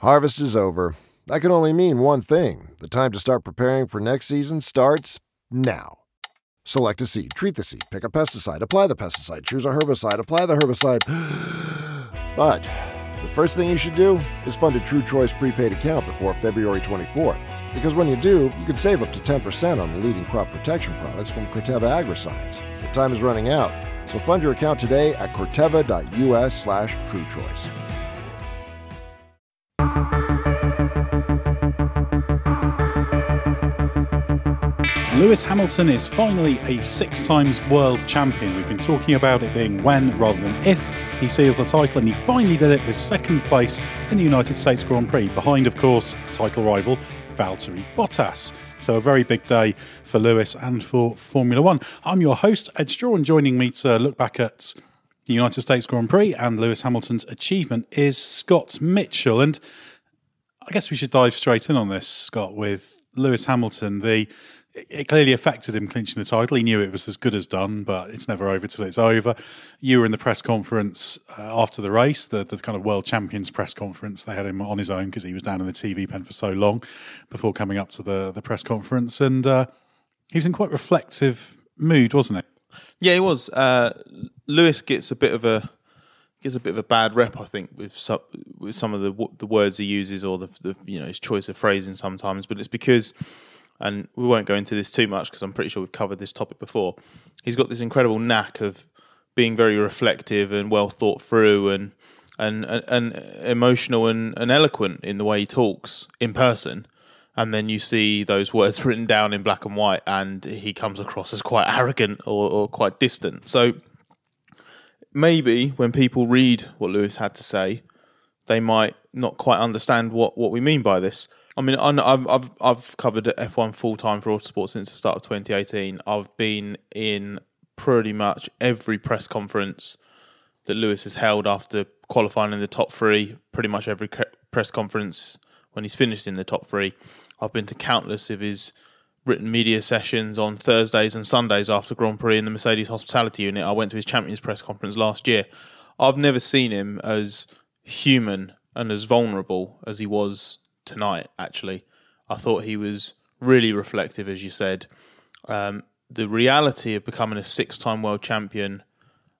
Harvest is over. That can only mean one thing the time to start preparing for next season starts now. Select a seed, treat the seed, pick a pesticide, apply the pesticide, choose a herbicide, apply the herbicide. but the first thing you should do is fund a TruChoice prepaid account before February 24th. Because when you do, you can save up to 10% on the leading crop protection products from Corteva Agriscience. The time is running out, so fund your account today at corteva.us slash truechoice. Lewis Hamilton is finally a six times world champion. We've been talking about it being when rather than if he seals the title, and he finally did it with second place in the United States Grand Prix, behind, of course, title rival Valtteri Bottas. So, a very big day for Lewis and for Formula One. I'm your host, Edd Straw, and joining me to look back at the United States Grand Prix and Lewis Hamilton's achievement is Scott Mitchell. And I guess we should dive straight in on this, Scott, with Lewis Hamilton. The it clearly affected him clinching the title. He knew it was as good as done, but it's never over till it's over. You were in the press conference uh, after the race, the, the kind of world champions press conference. They had him on his own because he was down in the TV pen for so long before coming up to the, the press conference. And uh, he was in quite reflective mood, wasn't it? Yeah, he was. Uh, Lewis gets a bit of a gets a bit of a bad rep, I think, with some, with some of the the words he uses or the, the you know his choice of phrasing sometimes. But it's because and we won't go into this too much because I'm pretty sure we've covered this topic before. He's got this incredible knack of being very reflective and well thought through and and and, and emotional and, and eloquent in the way he talks in person. And then you see those words written down in black and white, and he comes across as quite arrogant or, or quite distant. So maybe when people read what Lewis had to say, they might not quite understand what, what we mean by this. I mean, I've I've, I've covered F1 full time for Autosport since the start of 2018. I've been in pretty much every press conference that Lewis has held after qualifying in the top three. Pretty much every press conference when he's finished in the top three. I've been to countless of his written media sessions on Thursdays and Sundays after Grand Prix in the Mercedes hospitality unit. I went to his Champions press conference last year. I've never seen him as human and as vulnerable as he was tonight. Actually, I thought he was really reflective, as you said. Um, the reality of becoming a six-time world champion,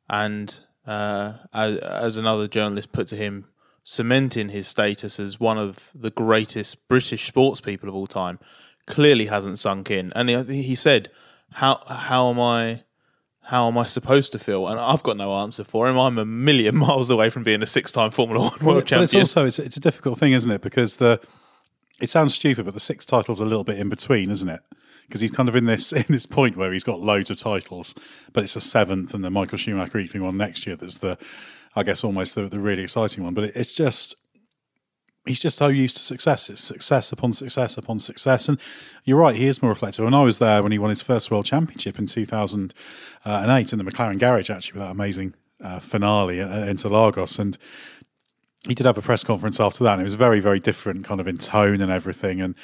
and uh, as, as another journalist put to him, cementing his status as one of the greatest British sports people of all time, clearly hasn't sunk in. And he, he said, "How how am I?" How am I supposed to feel? And I've got no answer for him. I'm a million miles away from being a six-time Formula One world champion. But it's also it's, it's a difficult thing, isn't it? Because the it sounds stupid, but the six titles a little bit in between, isn't it? Because he's kind of in this in this point where he's got loads of titles, but it's a seventh, and the Michael Schumacher equaling one next year. That's the, I guess, almost the, the really exciting one. But it, it's just he's just so used to success. It's success upon success upon success. And you're right, he is more reflective. And I was there when he won his first world championship in 2008 in the McLaren garage, actually, with that amazing uh, finale at Interlagos. And he did have a press conference after that, and it was very, very different, kind of in tone and everything, and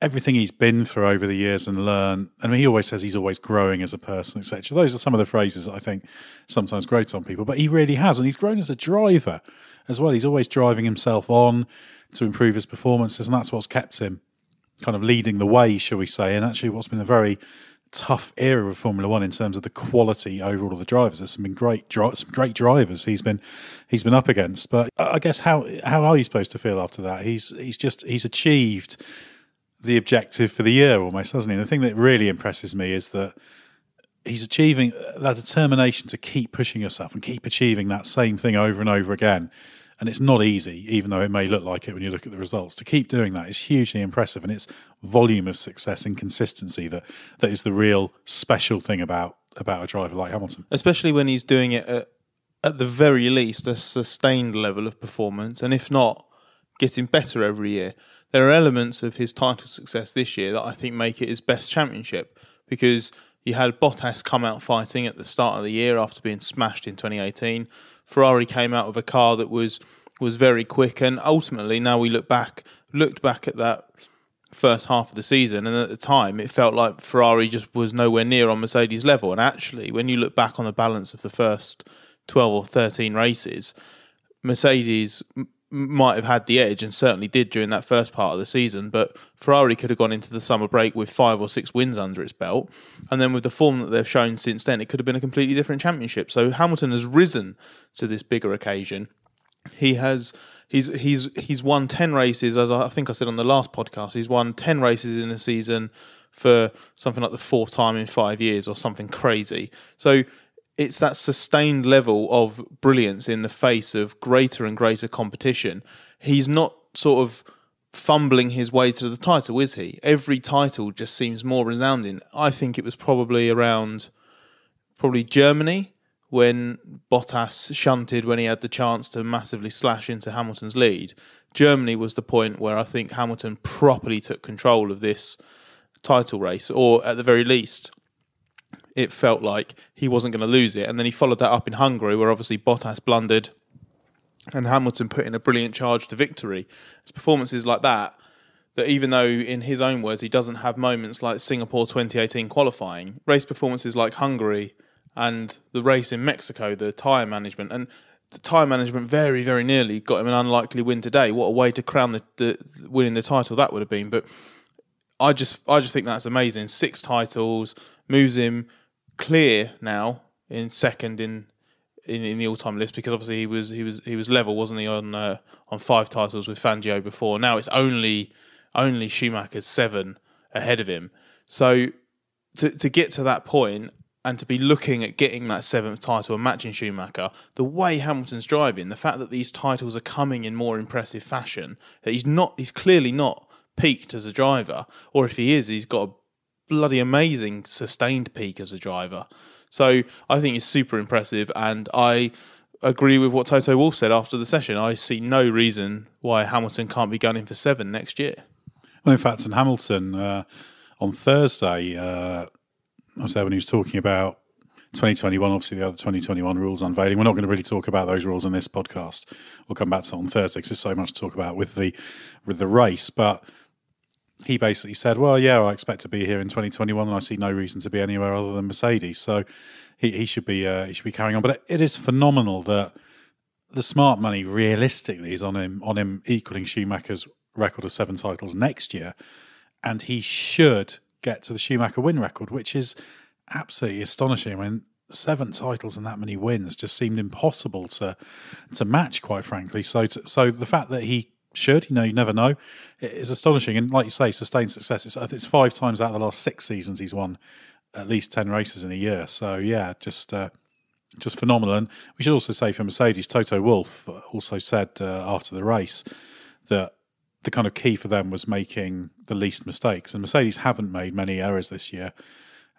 everything he's been through over the years and learned. I mean, he always says he's always growing as a person, etc. Those are some of the phrases that I think sometimes grate on people, but he really has, and he's grown as a driver as well. He's always driving himself on to improve his performances, and that's what's kept him kind of leading the way, shall we say? And actually, what's been a very tough era of Formula One in terms of the quality overall of the drivers. There's been great some great drivers he's been he's been up against. But I guess how how are you supposed to feel after that? He's he's just he's achieved the objective for the year almost, hasn't he? And the thing that really impresses me is that he's achieving uh, that determination to keep pushing yourself and keep achieving that same thing over and over again. And it's not easy, even though it may look like it when you look at the results. To keep doing that is hugely impressive, and it's volume of success and consistency that that is the real special thing about about a driver like Hamilton. Especially when he's doing it at, at the very least a sustained level of performance, and if not, getting better every year. There are elements of his title success this year that I think make it his best championship because you had Bottas come out fighting at the start of the year after being smashed in 2018. Ferrari came out with a car that was was very quick, and ultimately, now we look back, looked back at that first half of the season, and at the time, it felt like Ferrari just was nowhere near on Mercedes level. And actually, when you look back on the balance of the first twelve or thirteen races, Mercedes might have had the edge and certainly did during that first part of the season. But Ferrari could have gone into the summer break with five or six wins under its belt. And then with the form that they've shown since then, it could have been a completely different championship. So Hamilton has risen to this bigger occasion. He has. He's he's he's won ten races, as I think I said on the last podcast. He's won ten races in a season for something like the fourth time in five years, or something crazy. So it's that sustained level of brilliance in the face of greater and greater competition. He's not sort of fumbling his way to the title, is he? Every title just seems more resounding. I think it was probably around probably Germany when Bottas shunted when he had the chance to massively slash into Hamilton's lead. Germany was the point where I think Hamilton properly took control of this title race, or at the very least, it felt like he wasn't going to lose it. And then he followed that up in Hungary, where obviously Bottas blundered and Hamilton put in a brilliant charge to victory. It's performances like that that even though in his own words he doesn't have moments like Singapore 2018 qualifying, race performances like Hungary and the race in Mexico, the tyre management and the tyre management very, very nearly got him an unlikely win today. What a way to crown the, the winning the title that would have been. But I just I just think that's amazing. Six titles moves him clear now in second in in, in the all time list because obviously he was he was he was level, wasn't he, on uh, on five titles with Fangio before. Now it's only only Schumacher's seven ahead of him. So to to get to that point and to be looking at getting that seventh title and matching Schumacher, the way Hamilton's driving, the fact that these titles are coming in more impressive fashion, that he's not he's clearly not peaked as a driver, or if he is, he's got a bloody amazing sustained peak as a driver. So I think it's super impressive, and I agree with what Toto Wolff said after the session. I see no reason why Hamilton can't be gunning for seven next year. Well, in fact, in Hamilton uh, on Thursday, uh, I was there when he was talking about 2021, obviously the other 2021 rules unveiling. We're not going to really talk about those rules on this podcast. We'll come back to that on Thursday because there's so much to talk about with the with the race. But he basically said, "Well, yeah, I expect to be here in 2021, and I see no reason to be anywhere other than Mercedes." So he, he should be uh, he should be carrying on. But it, it is phenomenal that the smart money realistically is on him on him equaling Schumacher's record of seven titles next year, and he should get to the Schumacher win record, which is absolutely astonishing. I mean, seven titles and that many wins just seemed impossible to to match, quite frankly. So, to, so the fact that he should. You know, you never know. It is astonishing, and like you say, sustained success. It's, it's five times out of the last six seasons he's won at least ten races in a year. So yeah, just uh, just phenomenal. And we should also say for Mercedes, Toto Wolff also said uh, after the race that the kind of key for them was making the least mistakes, and Mercedes haven't made many errors this year.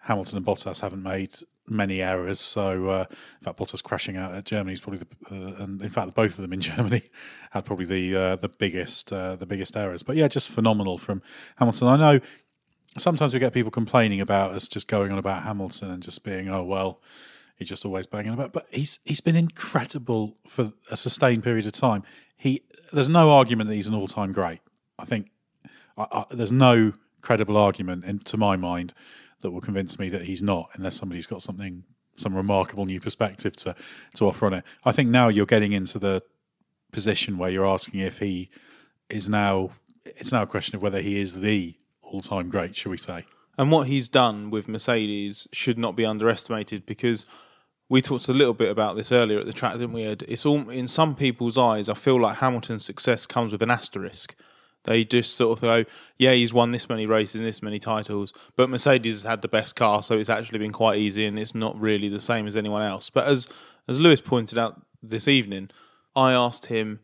Hamilton and Bottas haven't made many errors. So, uh, in fact, Bottas crashing out at Germany is probably the, uh, and in fact, both of them in Germany had probably the uh, the biggest uh, the biggest errors. But yeah, just phenomenal from Hamilton. I know sometimes we get people complaining about us just going on about Hamilton and just being, oh well, he's just always banging about. But he's he's been incredible for a sustained period of time. he there's no argument that he's an all-time great. I think I, I, there's no credible argument, in, to my mind, that will convince me that he's not, unless somebody's got something, some remarkable new perspective to to offer on it. I think now you're getting into the position where you're asking if he is now. It's now a question of whether he is the all-time great, shall we say? And what he's done with Mercedes should not be underestimated because we talked a little bit about this earlier at the track, didn't we? It's all in some people's eyes. I feel like Hamilton's success comes with an asterisk. They just sort of go, yeah, he's won this many races and this many titles, but Mercedes has had the best car, so it's actually been quite easy, and it's not really the same as anyone else. But as as Lewis pointed out this evening, I asked him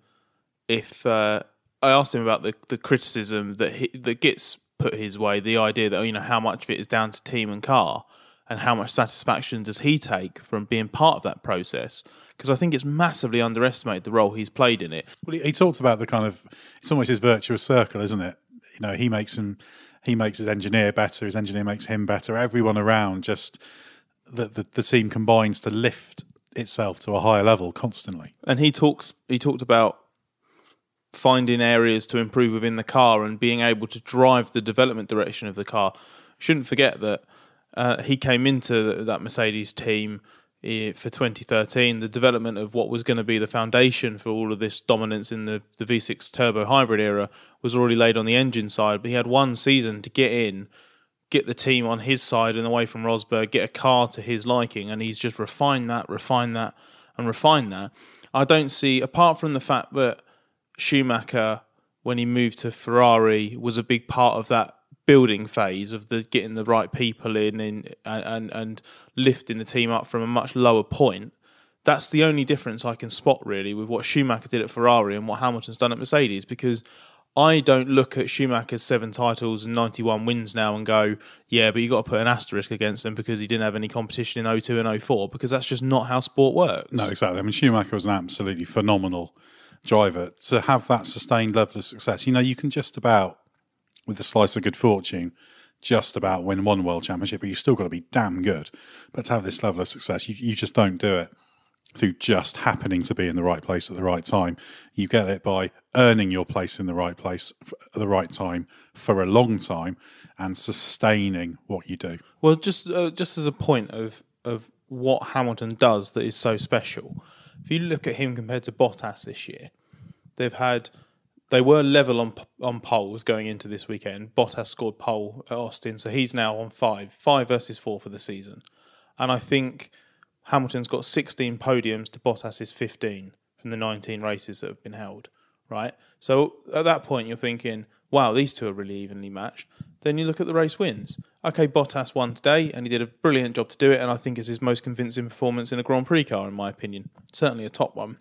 if uh, I asked him about the, the criticism that he, that gets put his way, the idea that you know how much of it is down to team and car, and how much satisfaction does he take from being part of that process? Because I think it's massively underestimated the role he's played in it. Well, he, he talked about the kind of it's almost his virtuous circle, isn't it? You know, he makes him he makes his engineer better, his engineer makes him better. Everyone around just the, the, the team combines to lift itself to a higher level constantly. And he talks he talked about finding areas to improve within the car and being able to drive the development direction of the car. Shouldn't forget that uh, he came into that Mercedes team eh, for 2013. The development of what was going to be the foundation for all of this dominance in the, the V6 turbo hybrid era was already laid on the engine side. But he had one season to get in, get the team on his side and away from Rosberg, get a car to his liking, and he's just refined that, refined that, and refined that. I don't see, apart from the fact that Schumacher, when he moved to Ferrari, was a big part of that building phase of the getting the right people in and and and lifting the team up from a much lower point. That's the only difference I can spot really with what Schumacher did at Ferrari and what Hamilton's done at Mercedes because I don't look at Schumacher's seven titles and 91 wins now and go, yeah, but you got to put an asterisk against them because he didn't have any competition in 02 and 04 because that's just not how sport works. No, exactly. I mean, Schumacher was an absolutely phenomenal driver to have that sustained level of success. You know, you can just about, with a slice of good fortune, just about win one world championship, but you've still got to be damn good. But to have this level of success, you, you just don't do it through just happening to be in the right place at the right time. You get it by earning your place in the right place at the right time for a long time and sustaining what you do. Well, just uh, just as a point of of what Hamilton does that is so special. If you look at him compared to Bottas this year, they've had they were level on on poles going into this weekend. Bottas scored pole at Austin, so he's now on five, five versus four for the season. And I think Hamilton's got 16 podiums to Bottas's 15 from the 19 races that have been held. Right, so at that point you're thinking, wow, these two are really evenly matched. Then you look at the race wins. Okay, Bottas won today, and he did a brilliant job to do it, and I think it's his most convincing performance in a Grand Prix car, in my opinion. Certainly a top one.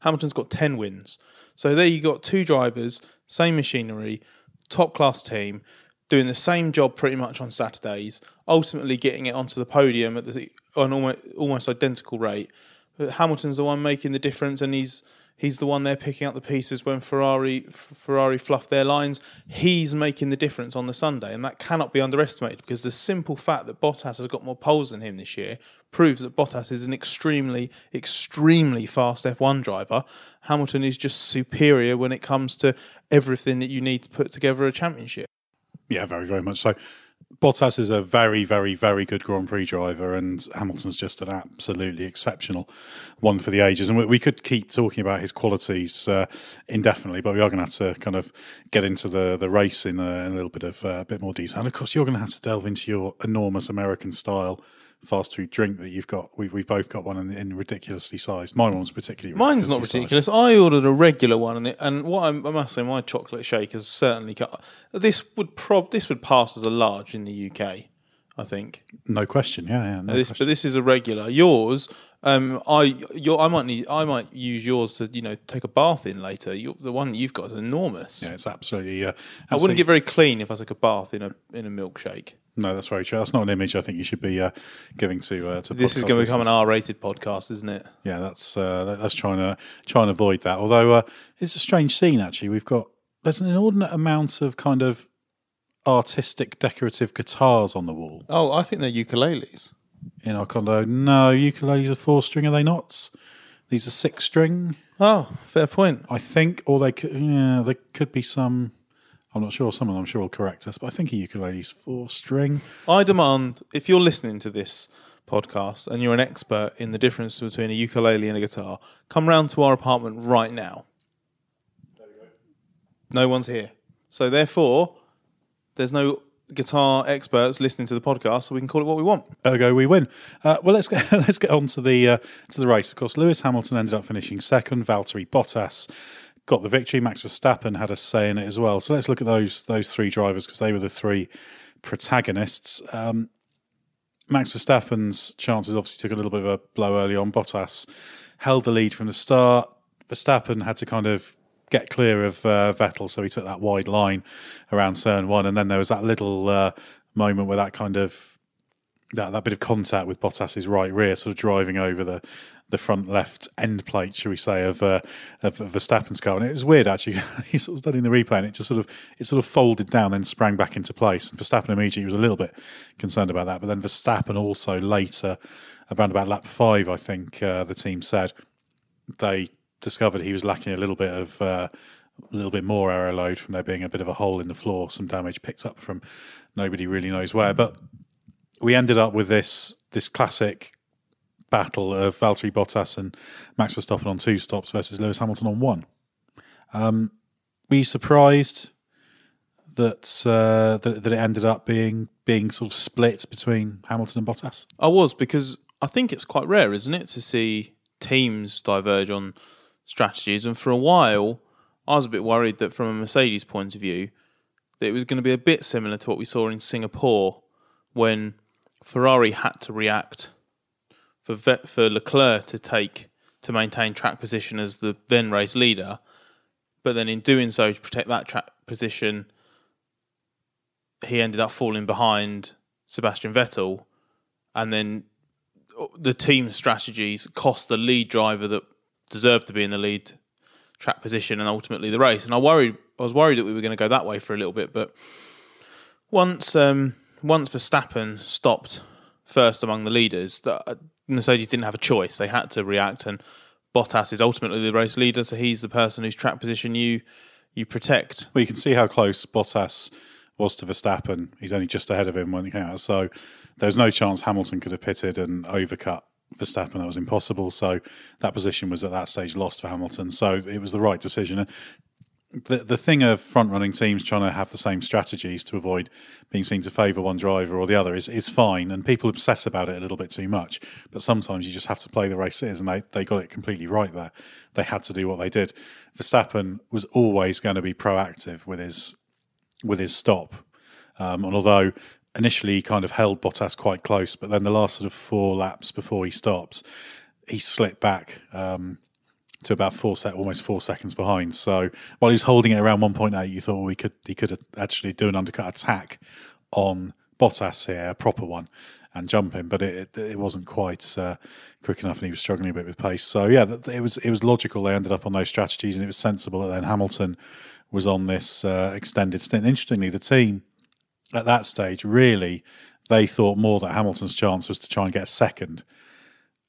Hamilton's got 10 wins. So there you got two drivers, same machinery, top class team, doing the same job pretty much on Saturdays, ultimately getting it onto the podium at the, an almost, almost identical rate. But Hamilton's the one making the difference, and he's he's the one there picking up the pieces when Ferrari Ferrari fluffed their lines. He's making the difference on the Sunday, and that cannot be underestimated because the simple fact that Bottas has got more poles than him this year proves that Bottas is an extremely, extremely fast F1 driver. Hamilton is just superior when it comes to everything that you need to put together a championship. Yeah, very, very much so. Bottas is a very, very, very good Grand Prix driver, and Hamilton's just an absolutely exceptional one for the ages. And we, we could keep talking about his qualities uh, indefinitely, but we are going to have to kind of get into the the race in a, in a little bit of uh, bit more detail. And of course, you're going to have to delve into your enormous American style fast food drink that you've got. We've, we've both got one in, in ridiculously sized. My one's particularly Mine's not ridiculous. I ordered a regular one, and, it, and what I, I must say, my chocolate shake has certainly got. This would prob this would pass as a large in the UK. I think. No question. Yeah, yeah. No this, question. but this is a regular. Yours, um, I, your, I might need, I might use yours to, you know, take a bath in later. you the one you've got is enormous. Yeah, it's absolutely. Uh, absolutely. I wouldn't get very clean if I took a bath in a in a milkshake. No, that's very true. That's not an image I think you should be uh, giving to uh, to. This is going to become an R-rated podcast, isn't it? Yeah, that's uh, that's trying to try and avoid that. Although uh, it's a strange scene actually. We've got there's an inordinate amount of kind of artistic decorative guitars on the wall Oh, I think they're ukuleles. in our condo. No, ukuleles are four string, are they not? These are six string. Oh, fair point. I think, or they could, yeah, there could be some. I'm not sure. Someone I'm sure will correct us, but I think a ukulele's four string. I demand if you're listening to this podcast and you're an expert in the difference between a ukulele and a guitar, come round to our apartment right now. No one's here. So therefore, there's no guitar experts listening to the podcast, so we can call it what we want. Ergo, we win. Uh, well, let's get let's get on to the uh, to the race. Of course, Lewis Hamilton ended up finishing second. Valtteri Bottas got the victory. Max Verstappen had a say in it as well. So let's look at those those three drivers because they were the three protagonists. Um, Max Verstappen's chances obviously took a little bit of a blow early on. Bottas held the lead from the start. Verstappen had to kind of get clear of uh, Vettel, so he took that wide line around turn one, and then there was that little uh, moment where that kind of that, that bit of contact with Bottas's right rear, sort of driving over the the front left end plate, shall we say, of uh, of, Verstappen's car, and it was weird actually. he sort of studying the replay, and it just sort of it sort of folded down, then sprang back into place. And Verstappen immediately was a little bit concerned about that, but then Verstappen also later, around about lap five, I think uh, the team said they discovered he was lacking a little bit of uh, a little bit more aero load from there being a bit of a hole in the floor, some damage picked up from nobody really knows where. But we ended up with this this classic battle of Valtteri Bottas and Max Verstappen on two stops versus Lewis Hamilton on one. Um, were you surprised that, uh, that that it ended up being being sort of split between Hamilton and Bottas? I was because I think it's quite rare, isn't it, to see teams diverge on strategies. And for a while, I was a bit worried that from a Mercedes point of view, that it was going to be a bit similar to what we saw in Singapore when Ferrari had to react for for Leclerc to take to maintain track position as the then race leader, but then in doing so to protect that track position, he ended up falling behind Sebastian Vettel, and then the team strategies cost the lead driver that deserved to be in the lead track position and ultimately the race. And I worried, I was worried that we were going to go that way for a little bit, but once um, once Verstappen stopped first among the leaders, that uh, Mercedes didn't have a choice; they had to react. And Bottas is ultimately the race leader, so he's the person whose track position you you protect. Well, you can see how close Bottas was to Verstappen. He's only just ahead of him when he came out, so there's no chance Hamilton could have pitted and overcut Verstappen. That was impossible. So that position was at that stage lost for Hamilton. So it was the right decision. The the thing of front running teams trying to have the same strategies to avoid being seen to favour one driver or the other is, is fine, and people obsess about it a little bit too much. But sometimes you just have to play the race is, and they, they got it completely right there. They had to do what they did. Verstappen was always going to be proactive with his with his stop, um, and although initially he kind of held Bottas quite close, but then the last sort of four laps before he stops, he slipped back um, to about four set, almost four seconds behind. So while he was holding it around 1.8, you thought well, he could he could actually do an undercut attack on Bottas here, a proper one, and jump him, but it it, wasn't quite uh, quick enough, and he was struggling a bit with pace. So yeah, it was it was logical. They ended up on those strategies, and it was sensible that then Hamilton was on this uh, extended stint. Interestingly, the team at that stage, really, they thought more that Hamilton's chance was to try and get second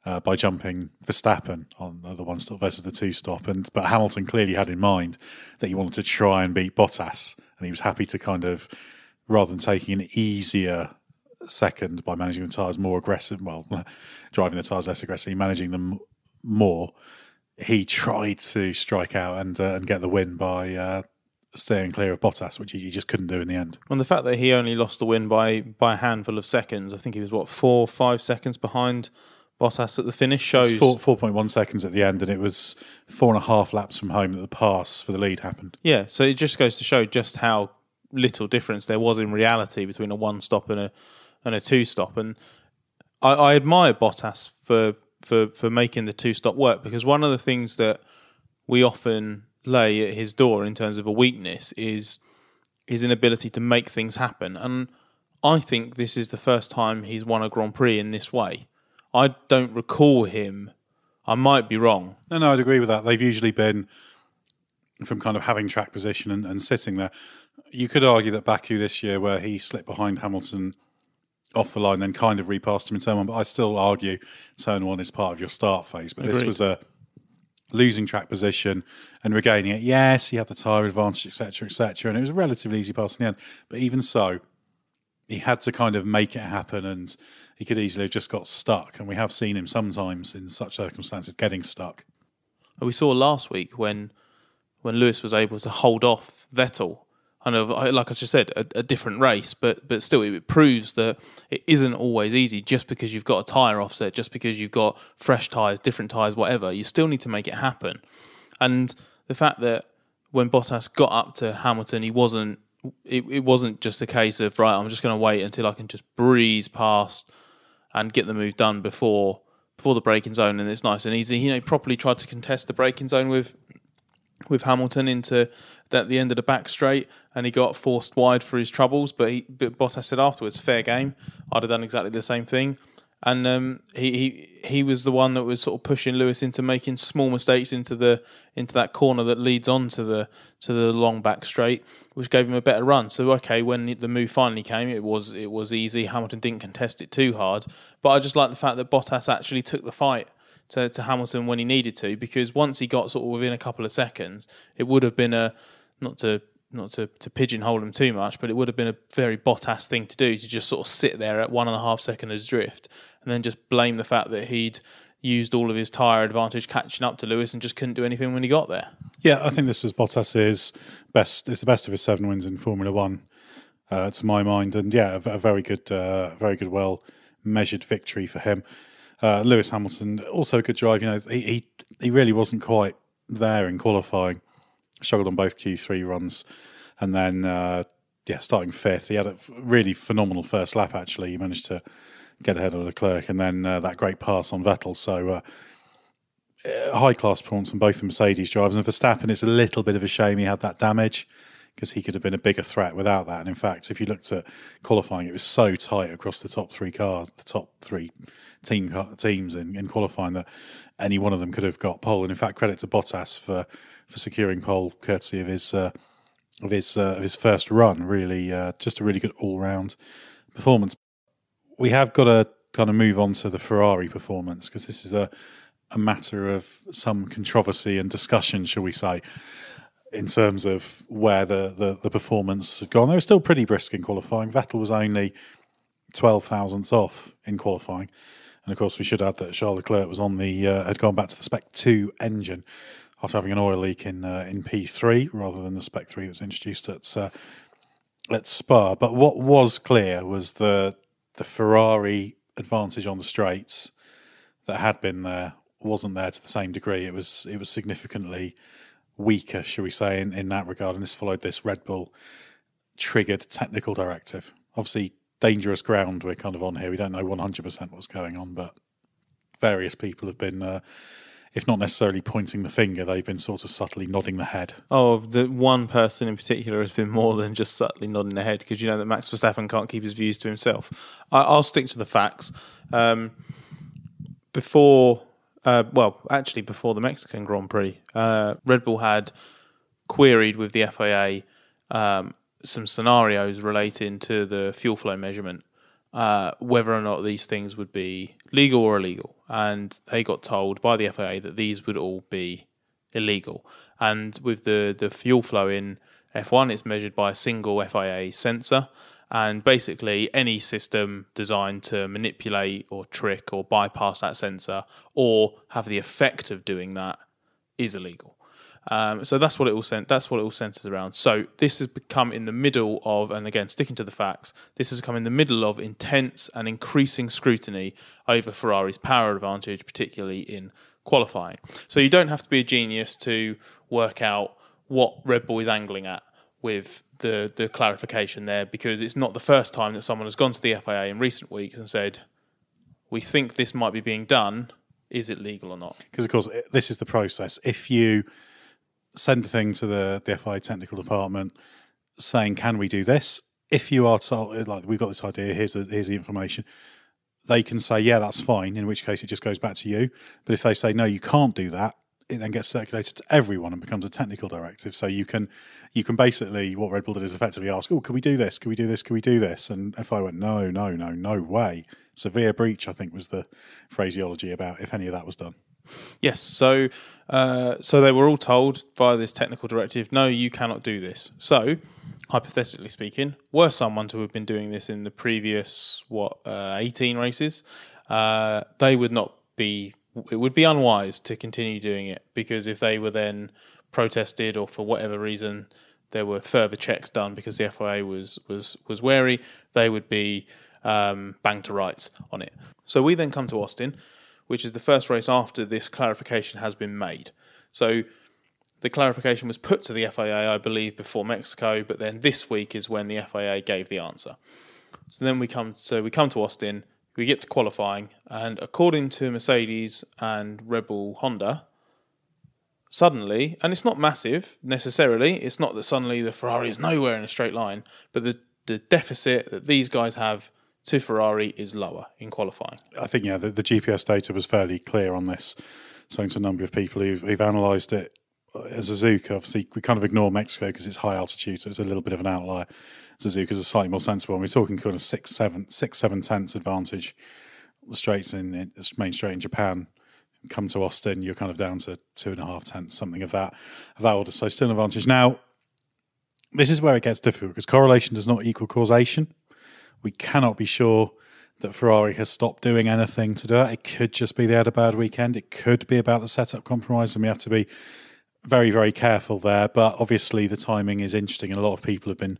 uh, by jumping Verstappen on the one stop versus the two stop. And but Hamilton clearly had in mind that he wanted to try and beat Bottas, and he was happy to kind of rather than taking an easier second by managing the tyres more aggressive, well, driving the tyres less aggressively, managing them more. He tried to strike out and uh, and get the win by uh, staying clear of Bottas, which he just couldn't do in the end. And the fact that he only lost the win by by a handful of seconds, I think he was what four, five seconds behind Bottas at the finish shows four four point one seconds at the end, and it was four and a half laps from home that the pass for the lead happened. Yeah, so it just goes to show just how little difference there was in reality between a one stop and a and a two stop. And I, I admire Bottas for for for making the two stop work because one of the things that we often lay at his door in terms of a weakness is his inability to make things happen. And I think this is the first time he's won a Grand Prix in this way. I don't recall him. I might be wrong. No, no, I'd agree with that. They've usually been from kind of having track position and, and sitting there. You could argue that Baku this year, where he slipped behind Hamilton off the line, then kind of repassed him in turn one, but I still argue turn one is part of your start phase. But Agreed. this was a losing track position and regaining it. Yes, he had the tyre advantage, etc., etc., and it was a relatively easy pass in the end. But even so, he had to kind of make it happen, and he could easily have just got stuck. And we have seen him sometimes in such circumstances getting stuck. We saw last week when when Lewis was able to hold off Vettel. I know, like I just said, a, a, different race, but but still, it proves that it isn't always easy. Just because you've got a tire offset, just because you've got fresh tires, different tires, whatever, you still need to make it happen. And the fact that when Bottas got up to Hamilton, he wasn't. It, it wasn't just a case of right. I'm just going to wait until I can just breeze past and get the move done before before the braking zone, and it's nice and easy. You know, properly tried to contest the braking zone with with Hamilton into at the end of the back straight, and he got forced wide for his troubles. But, he, but Bottas said afterwards, "Fair game. I'd have done exactly the same thing." And um, he, he he was the one that was sort of pushing Lewis into making small mistakes into the into that corner that leads on to the to the long back straight, which gave him a better run. So okay, when the move finally came, it was it was easy. Hamilton didn't contest it too hard, but I just like the fact that Bottas actually took the fight to, to Hamilton when he needed to, because once he got sort of within a couple of seconds, it would have been a not to not to, to pigeonhole him too much, but it would have been a very Bottas thing to do to just sort of sit there at one and a half seconds drift and then just blame the fact that he'd used all of his tyre advantage catching up to Lewis and just couldn't do anything when he got there. Yeah, I think this was Bottas's best. It's the best of his seven wins in Formula One, uh, to my mind, and yeah, a, a very good, uh, very good, well measured victory for him. Uh, Lewis Hamilton also a good drive. You know, he, he he really wasn't quite there in qualifying. Struggled on both Q3 runs, and then uh, yeah, starting fifth. He had a really phenomenal first lap. Actually, he managed to get ahead of Leclerc, and then uh, that great pass on Vettel. So. Uh, high class performance from both the Mercedes drivers. And for Verstappen, it's a little bit of a shame he had that damage because he could have been a bigger threat without that. And in fact, if you looked at qualifying, it was so tight across the top three cars, the top three team teams in, in qualifying that any one of them could have got pole. And in fact, credit to Bottas for for securing pole, courtesy of his uh, of his uh, of his first run. Really, uh, just a really good all round performance. We have got to kind of move on to the Ferrari performance because this is a a matter of some controversy and discussion, shall we say, in terms of where the, the, the performance had gone. They were still pretty brisk in qualifying. Vettel was only 12 thousandths off in qualifying. And of course, we should add that Charles Leclerc was on the uh, had gone back to the Spec Two engine after having an oil leak in uh, in P three rather than the Spec Three that was introduced at uh, at Spa. But what was clear was the the Ferrari advantage on the straights that had been there wasn't there to the same degree. It was it was significantly weaker, should we say, in, in that regard. And this followed this Red Bull triggered technical directive. Obviously, dangerous ground we're kind of on here. We don't know 100% what's going on, but various people have been, uh, if not necessarily pointing the finger, they've been sort of subtly nodding the head. Oh, the one person in particular has been more than just subtly nodding the head because you know that Max Verstappen can't keep his views to himself. I, will stick to the facts. Um, before, uh, well, actually, before the Mexican Grand Prix, uh, Red Bull had queried with the FIA um, some scenarios relating to the fuel flow measurement, uh, whether or not these things would be legal or illegal. And they got told by the FIA that these would all be illegal. And with the, the fuel flow in F1, it's measured by a single FIA sensor. And basically, any system designed to manipulate or trick or bypass that sensor or have the effect of doing that is illegal. Um, so that's what it all. That's what it all centers around. So this has become in the middle of, and again sticking to the facts, this has come in the middle of intense and increasing scrutiny over Ferrari's power advantage, particularly in qualifying. So you don't have to be a genius to work out what Red Bull is angling at with the the clarification there, because it's not the first time that someone has gone to the FIA in recent weeks and said, "We think this might be being done. Is it legal or not?" Because of course this is the process. If you send a thing to the, the FIA technical department saying, "Can we do this?" If you are told, like, we've got this idea, here's the here's the information. They can say, "Yeah, that's fine." In which case, it just goes back to you. But if they say, "No, you can't do that," it then gets circulated to everyone and becomes a technical directive. So you can you can basically what Red Bull did is effectively ask, "Oh, can we do this? Can we do this? Can we do this?" And if I went, "No, no, no, no way," severe breach, I think was the phraseology about if any of that was done. Yes. So, uh, so they were all told via this technical directive, no, you cannot do this. So, hypothetically speaking, were someone to have been doing this in the previous what uh, eighteen races, uh, they would not be. It would be unwise to continue doing it because if they were then protested or for whatever reason there were further checks done because the FIA was was was wary, they would be um, banged to rights on it. So we then come to Austin, which is the first race after this clarification has been made. So the clarification was put to the FIA, I believe, before Mexico, but then this week is when the FIA gave the answer. So then we come, so we come to Austin, we get to qualifying, and according to Mercedes and Red Bull Honda, suddenly, and it's not massive necessarily. It's not that suddenly the Ferrari is nowhere in a straight line, but the the deficit that these guys have to Ferrari is lower in qualifying. I think yeah, the, the GPS data was fairly clear on this. Spoken to a number of people who've, who've analysed it. Uh, as Suzuka, obviously, we kind of ignore Mexico because it's high altitude, so it's a little bit of an outlier. Suzuka's a slightly more sensible, and we're talking kind of six, seven, six, seven tenths advantage. The straights in, in main straight in Japan come to Austin, you're kind of down to two and a half tenths, something of that of that order. So still an advantage. Now, this is where it gets difficult because correlation does not equal causation. We cannot be sure that Ferrari has stopped doing anything to do it. It could just be they had a bad weekend. It could be about the setup compromise, and we have to be very, very careful there. But obviously, the timing is interesting, and a lot of people have been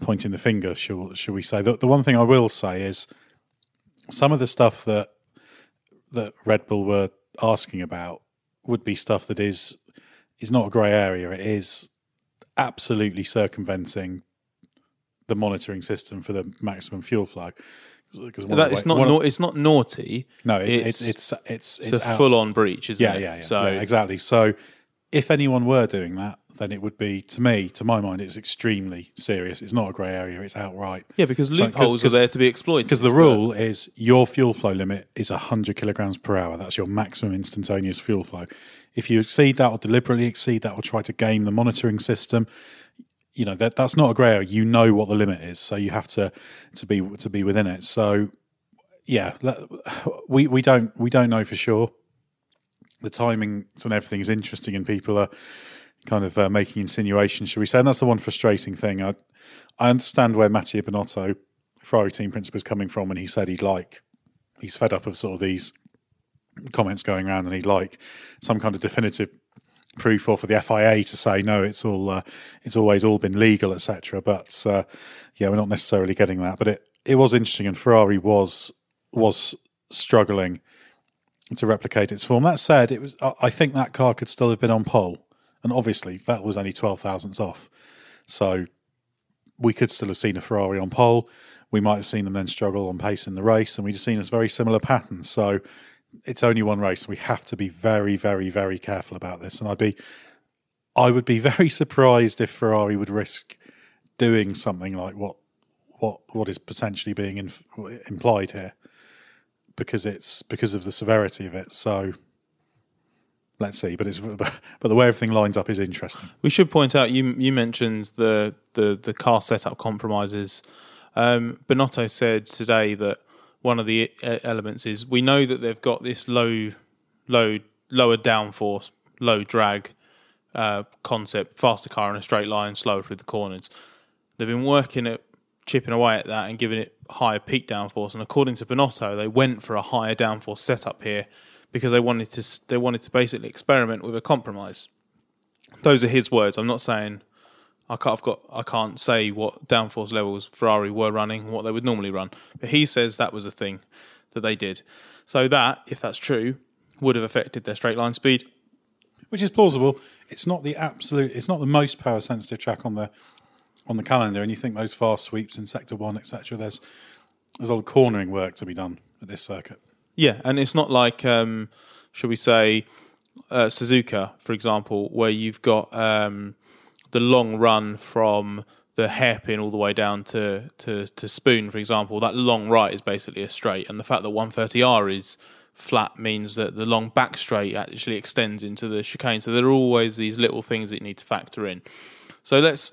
pointing the finger. Shall, shall we say? The, the one thing I will say is some of the stuff that that Red Bull were asking about would be stuff that is is not a grey area. It is absolutely circumventing the monitoring system for the maximum fuel flow. Because that it's not na- it's not naughty. No, it's it's it's it's, it's, it's a full on breach, isn't yeah, it? Yeah, yeah, so yeah, exactly. So if anyone were doing that, then it would be to me, to my mind, it's extremely serious. It's not a grey area; it's outright. Yeah, because loopholes are there to be exploited. Because the rule is your fuel flow limit is hundred kilograms per hour. That's your maximum instantaneous fuel flow. If you exceed that or deliberately exceed that or try to game the monitoring system, you know that that's not a grey area. You know what the limit is, so you have to to be to be within it. So yeah, we we don't we don't know for sure. The timing and everything is interesting, and people are kind of uh, making insinuations, shall we say? And that's the one frustrating thing. I I understand where Mattia Binotto, Ferrari team principal, is coming from, and he said he'd like he's fed up of sort of these comments going around, and he'd like some kind of definitive proof or for the FIA to say no, it's all uh, it's always all been legal, etc. But uh, yeah, we're not necessarily getting that. But it it was interesting, and Ferrari was was struggling to replicate its form. That said, it was I think that car could still have been on pole, and obviously Vettel was only twelve thousandths off, so we could still have seen a Ferrari on pole. We might have seen them then struggle on pace in the race, and we'd have seen a very similar pattern. So it's only one race. We have to be very, very, very careful about this. And I'd be, I would be very surprised if Ferrari would risk doing something like what what what is potentially being inf- implied here, because it's because of the severity of it. So let's see. But it's but the way everything lines up is interesting. We should point out you you mentioned the the the car setup compromises. Um, Binotto said today that one of the uh, elements is we know that they've got this low, low, lower downforce, low drag uh, concept, faster car in a straight line, slower through the corners. They've been working at chipping away at that and giving it higher peak downforce. And according to Binotto, they went for a higher downforce setup here because they wanted to they wanted to basically experiment with a compromise. Those are his words. I'm not saying I can't, I've got I can't say what downforce levels Ferrari were running, what they would normally run, but he says that was a thing that they did. So that, if that's true, would have affected their straight line speed, which is plausible. It's not the absolute. It's not the most power sensitive track on the on the calendar, and you think those fast sweeps in sector one, etc. There's there's a lot of cornering work to be done at this circuit. Yeah, and it's not like um, should we say uh, Suzuka, for example, where you've got. Um, the long run from the hairpin all the way down to, to, to spoon, for example, that long right is basically a straight. And the fact that 130R is flat means that the long back straight actually extends into the chicane. So there are always these little things that you need to factor in. So let's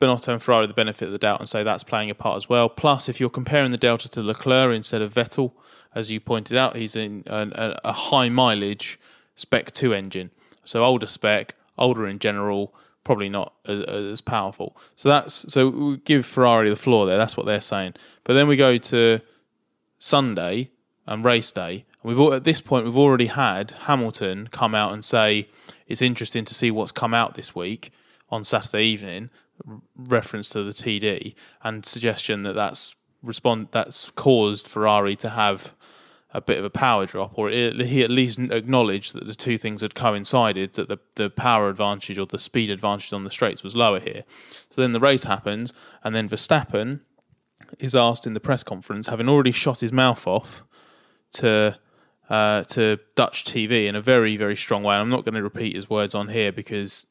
Binotto and Ferrari the benefit of the doubt and say that's playing a part as well. Plus, if you're comparing the Delta to Leclerc instead of Vettel, as you pointed out, he's in a, a high mileage Spec 2 engine. So older spec, older in general, probably not as, as, powerful. So that's so we give Ferrari the floor there. That's what they're saying. But then we go to Sunday and race day, we've at this point we've already had Hamilton come out and say it's interesting to see what's come out this week on Saturday evening, reference to the TD and suggestion that that's respond that's caused Ferrari to have a bit of a power drop, or he at least acknowledged that the two things had coincided, that the, the power advantage or the speed advantage on the straights was lower here. So then the race happens, and then Verstappen is asked in the press conference, having already shot his mouth off to uh, to Dutch TV in a very very strong way. And I'm not going to repeat his words on here because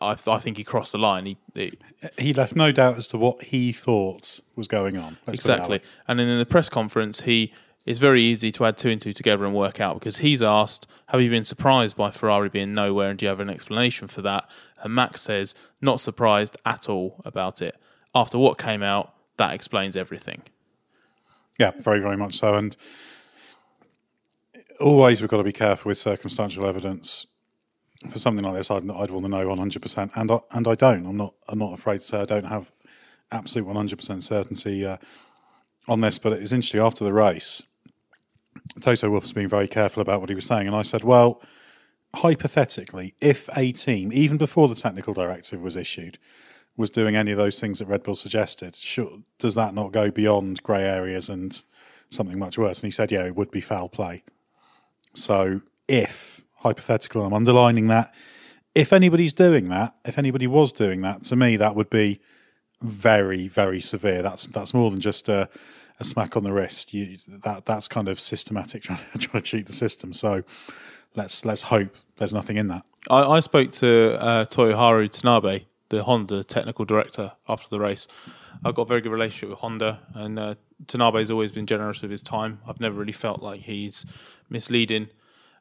I, I think he crossed the line. He, he, he left no doubt as to what he thought was going on. exactly. And then in the press conference, he it's very easy to add two and two together and work out because he's asked, Have you been surprised by Ferrari being nowhere and do you have an explanation for that? And Max says, Not surprised at all about it. After what came out, that explains everything. Yeah, very, very much so. And always we've got to be careful with circumstantial evidence. For something like this, I'd, I'd want to know 100%. And I, and I don't. I'm not, I'm not afraid to say I don't have absolute 100% certainty uh, on this. But it's interesting after the race Toto Wolff's been very careful about what he was saying, and I said, well, hypothetically, if a team, even before the technical directive was issued, was doing any of those things that Red Bull suggested, sure, does that not go beyond grey areas and something much worse? And he said, yeah, it would be foul play. So if, hypothetical, I'm underlining that, if anybody's doing that, if anybody was doing that, to me, that would be very, very severe. That's that's more than just a a smack on the wrist. You, that that's kind of systematic trying to, trying to cheat the system. So let's let's hope there's nothing in that. I, I spoke to uh, Toyoharu Tanabe, the Honda technical director, after the race. I've got a very good relationship with Honda, and uh, has always been generous with his time. I've never really felt like he's misleading,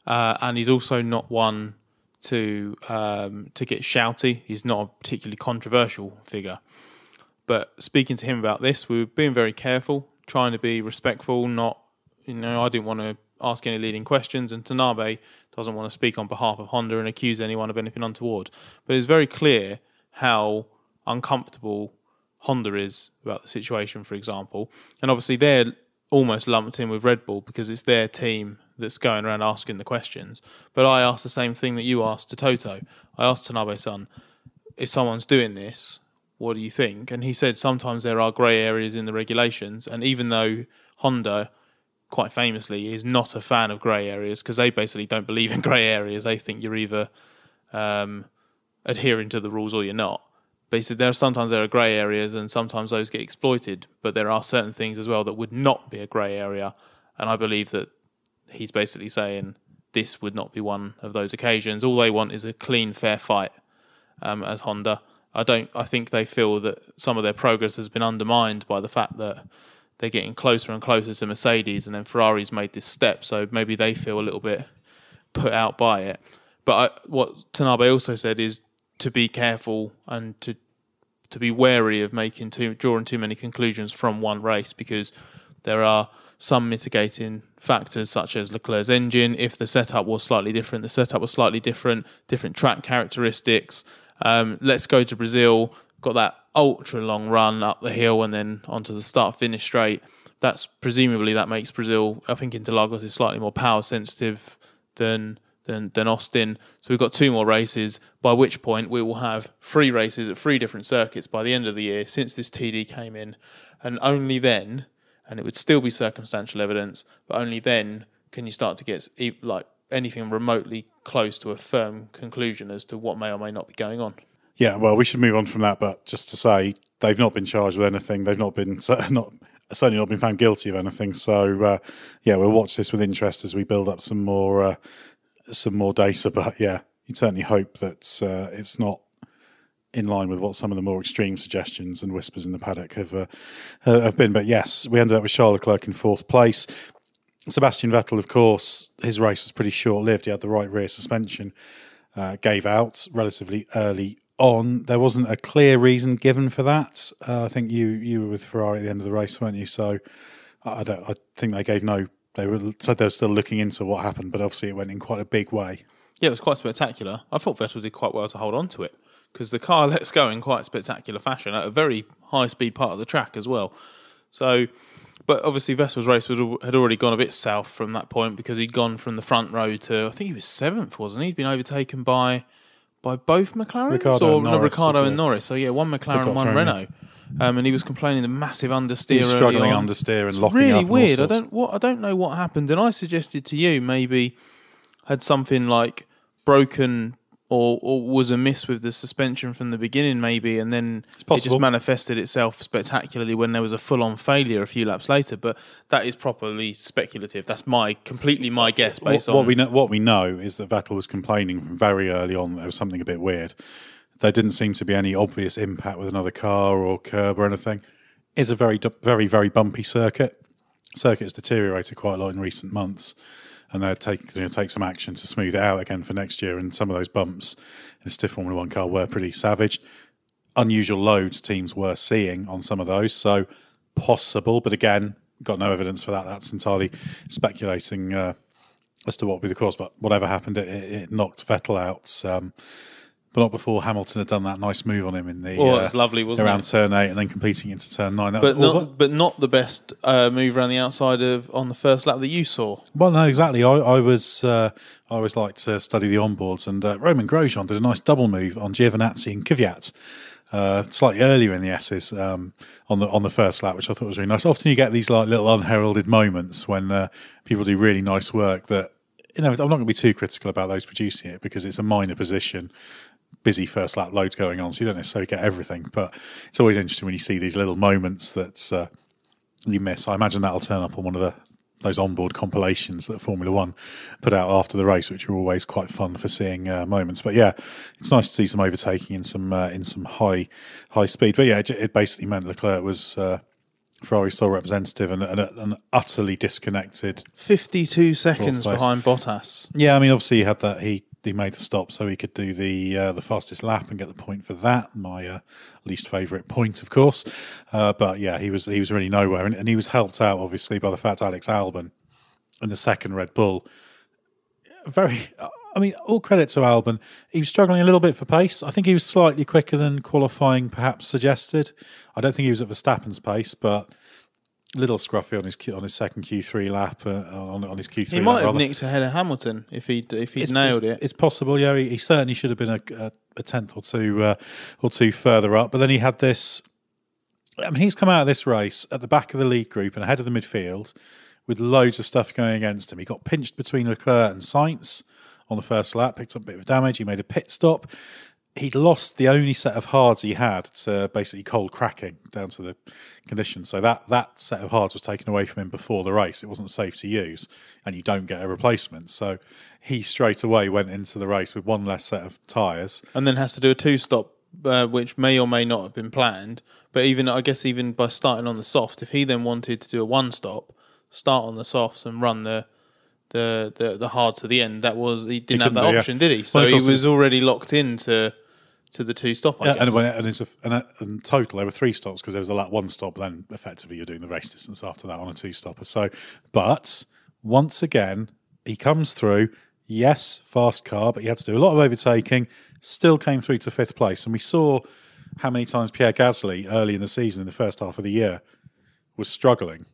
uh, and he's also not one to um, to get shouty. He's not a particularly controversial figure. But speaking to him about this, we were being very careful trying to be respectful, not, you know, I didn't want to ask any leading questions, and Tanabe doesn't want to speak on behalf of Honda and accuse anyone of anything untoward. But it's very clear how uncomfortable Honda is about the situation, for example. And obviously, they're almost lumped in with Red Bull because it's their team that's going around asking the questions. But I asked the same thing that you asked to Toto. I asked Tanabe San, if someone's doing this, what do you think? And he said sometimes there are grey areas in the regulations, and even though Honda, quite famously, is not a fan of grey areas because they basically don't believe in grey areas. They think you're either um, adhering to the rules or you're not. Said there are sometimes there are grey areas, and sometimes those get exploited. But there are certain things as well that would not be a grey area, and I believe that he's basically saying this would not be one of those occasions. All they want is a clean, fair fight um, as Honda I don't. I think they feel that some of their progress has been undermined by the fact that they're getting closer and closer to Mercedes, and then Ferrari's made this step. So maybe they feel a little bit put out by it. But I, what Tanabe also said is to be careful and to to be wary of making too drawing too many conclusions from one race because there are some mitigating factors such as Leclerc's engine. If the setup was slightly different, the setup was slightly different, different track characteristics, um, let's go to Brazil. Got that ultra long run up the hill and then onto the start finish straight. That's presumably that makes Brazil. I think Interlagos is slightly more power sensitive than than than Austin. So we've got two more races. By which point we will have three races at three different circuits by the end of the year since this TD came in, and only then, and it would still be circumstantial evidence, but only then can you start to get like anything remotely close to a firm conclusion as to what may or may not be going on. Yeah, well, we should move on from that. But just to say, they've not been charged with anything. They've not been not certainly not been found guilty of anything. So uh, yeah, we'll watch this with interest as we build up some more uh, some more data. But yeah, you'd certainly hope that uh, it's not in line with what some of the more extreme suggestions and whispers in the paddock have uh, have been. But yes, we ended up with Charles Leclerc in fourth place. Sebastian Vettel, of course, his race was pretty short lived. He had the right rear suspension, uh, gave out relatively early on. There wasn't a clear reason given for that. Uh, I think you you were with Ferrari at the end of the race, weren't you? So I don't. I think they gave no. They were said they were still looking into what happened, but obviously it went in quite a big way. Yeah, it was quite spectacular. I thought Vettel did quite well to hold on to it because the car lets go in quite spectacular fashion at a very high speed part of the track as well. So, but obviously Vettel's race was, had already gone a bit south from that point because he'd gone from the front row to I think he was seventh, wasn't he? He'd been overtaken by by both McLarens Ricciardo or and no, Norris, Ricciardo and Norris. So yeah, one McLaren and one Renault. Um, and he was complaining the massive understeer. He was early struggling on. understeer and locking really up all weird. I don't what I don't know what happened. And I suggested to you maybe had something like broken or, or was amiss with the suspension from the beginning, maybe, and then it just manifested itself spectacularly when there was a full-on failure a few laps later. But that is properly speculative. That's my completely my guess based what, on what we know, what we know is that Vettel was complaining from very early on that there was something a bit weird. There didn't seem to be any obvious impact with another car or curb or anything. It's a very, very, very bumpy circuit. Circuit's deteriorated quite a lot in recent months, and they're taking you know, take some action to smooth it out again for next year. And some of those bumps in a stiff Formula One car were pretty savage. Unusual loads teams were seeing on some of those, so possible. But again, got no evidence for that. That's entirely speculating. Uh, as to what would be the cause, but whatever happened, it, it, it knocked Vettel out. Um, but not before Hamilton had done that nice move on him in the Oh, uh, that's lovely, wasn't around it? turn eight and then completing into turn nine. That but was not but not the best uh, move around the outside of on the first lap that you saw. well, no, exactly. I, I was uh, I always like to study the onboards, and uh, Romain Grosjean did a nice double move on Giovinazzi and Kvyat. Uh, slightly earlier in the S's um, on the on the first lap, which I thought was really nice. Often you get these like little unheralded moments when uh, people do really nice work. That you know, I'm not going to be too critical about those producing it because it's a minor position. Busy first lap loads going on, so you don't necessarily get everything. But it's always interesting when you see these little moments that uh, you miss. I imagine that'll turn up on one of the those onboard compilations that Formula One put out after the race, which are always quite fun for seeing uh, moments. But yeah, it's nice to see some overtaking in some uh, in some high high speed. But yeah, it, it basically meant Leclerc was. Uh, Ferrari's sole representative and, and, and utterly disconnected 52 seconds behind Bottas. Yeah, I mean, obviously he had that. He he made the stop so he could do the uh, the fastest lap and get the point for that. My uh, least favourite point, of course. Uh, but yeah, he was he was really nowhere, and, and he was helped out obviously by the fact Alex Albon in the second Red Bull. Very, I mean, all credit to Albon. He was struggling a little bit for pace. I think he was slightly quicker than qualifying perhaps suggested. I don't think he was at Verstappen's pace, but. Little scruffy on his Q- on his second Q three lap uh, on on his Q three. He might have rather. nicked ahead of Hamilton if he if he'd nailed it's, it. It's possible, yeah. He, he certainly should have been a, a, a tenth or two uh, or two further up. But then he had this. I mean, he's come out of this race at the back of the lead group and ahead of the midfield with loads of stuff going against him. He got pinched between Leclerc and Sainz on the first lap, picked up a bit of damage. He made a pit stop. He'd lost the only set of hards he had to basically cold cracking down to the conditions. So that, that set of hards was taken away from him before the race. It wasn't safe to use, and you don't get a replacement. So he straight away went into the race with one less set of tyres. and then has to do a two stop, uh, which may or may not have been planned. But even I guess even by starting on the soft, if he then wanted to do a one stop, start on the softs and run the the the, the hard to the end, that was he didn't have that do, yeah. option, did he? So Well, he was already locked into to the two stop. I Yeah, guess. and, when- and, it's a, and uh, a- in total, there were three stops because there was a lap one stop. Then effectively, you're doing the race distance after that on a two stopper. So, but once again, he comes through. Yes, fast car, but he had to do a lot of overtaking. Still came through to fifth place, and we saw how many times Pierre Gasly early in the season, in the first half of the year, was struggling